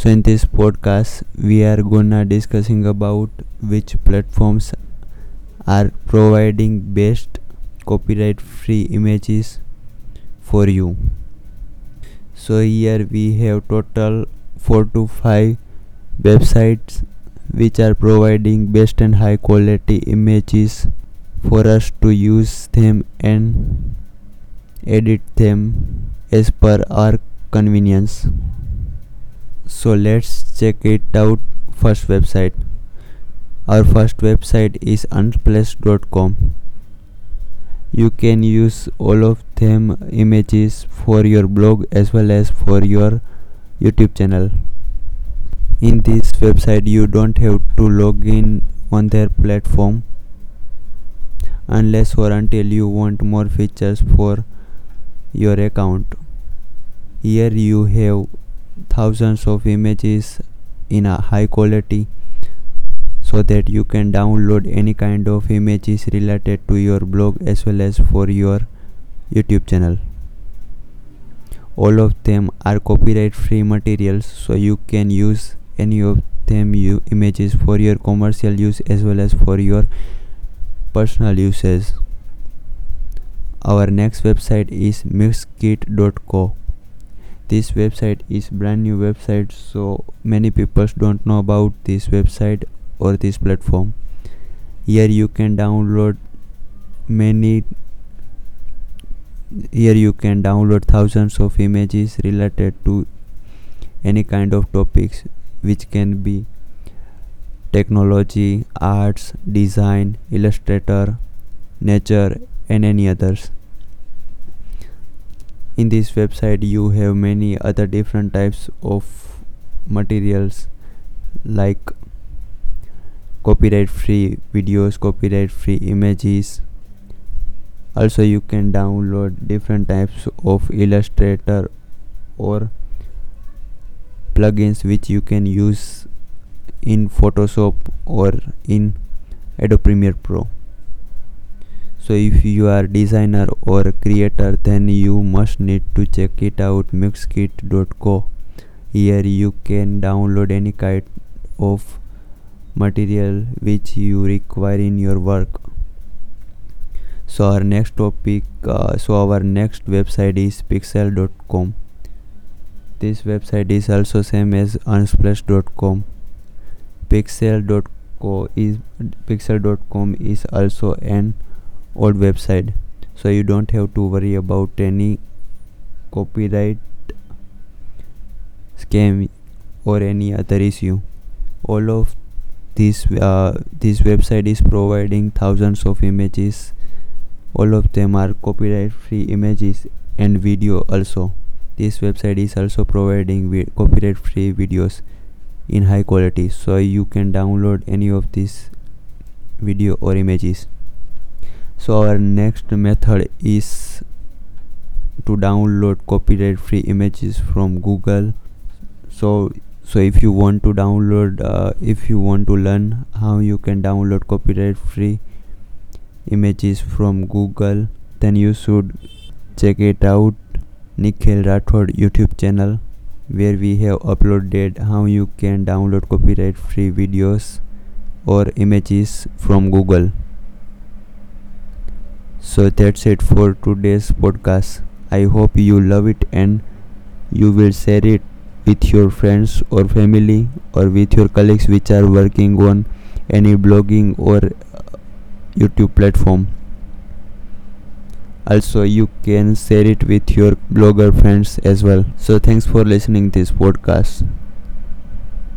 so in this podcast we are gonna discussing about which platforms are providing best copyright free images for you. So here we have total 4 to 5 websites which are providing best and high quality images for us to use them and edit them as per our convenience so let's check it out. First website. Our first website is unsplash.com you can use all of them images for your blog as well as for your youtube channel. In this website you don't have to log in on their platform unless or until you want more features for your account. Here you have thousands of images in a high quality so that you can download any kind of images related to your blog as well as for your youtube channel. All of them are copyright free materials so you can use any of them you images for your commercial use as well as for your personal uses. Our next website is mixkit.co this website is brand new website so many people don't know about this website or this platform. Here you can download many here you can download thousands of images related to any kind of topics which can be technology arts design illustrator nature and any others in this website you have many other different types of materials like copyright free videos copyright free images. Also you can download different types of illustrator or plugins which you can use in photoshop or in adobe premiere pro so if you are designer or creator then you must need to check it out mixkit.co here you can download any kind of material which you require in your work. So our next topic uh, so our next website is pexels.com this website is also same as unsplash.com pexels.co is pexels.com is also an old website. So you don't have to worry about any copyright scam or any other issue. All of this uh, this website is providing thousands of images. All of them are copyright free images and video also. This website is also providing vi- copyright free videos in high quality. So you can download any of these video or images so our next method is to download copyright free images from google. So so if you want to download uh, if you want to learn how you can download copyright free images from google then you should check it out nikhil rathod youtube channel where we have uploaded how you can download copyright free videos or images from google so that's it for today's podcast. I hope you love it and you will share it with your friends or family or with your colleagues which are working on any blogging or uh, YouTube platform. Also, you can share it with your blogger friends as well. So, thanks for listening this podcast.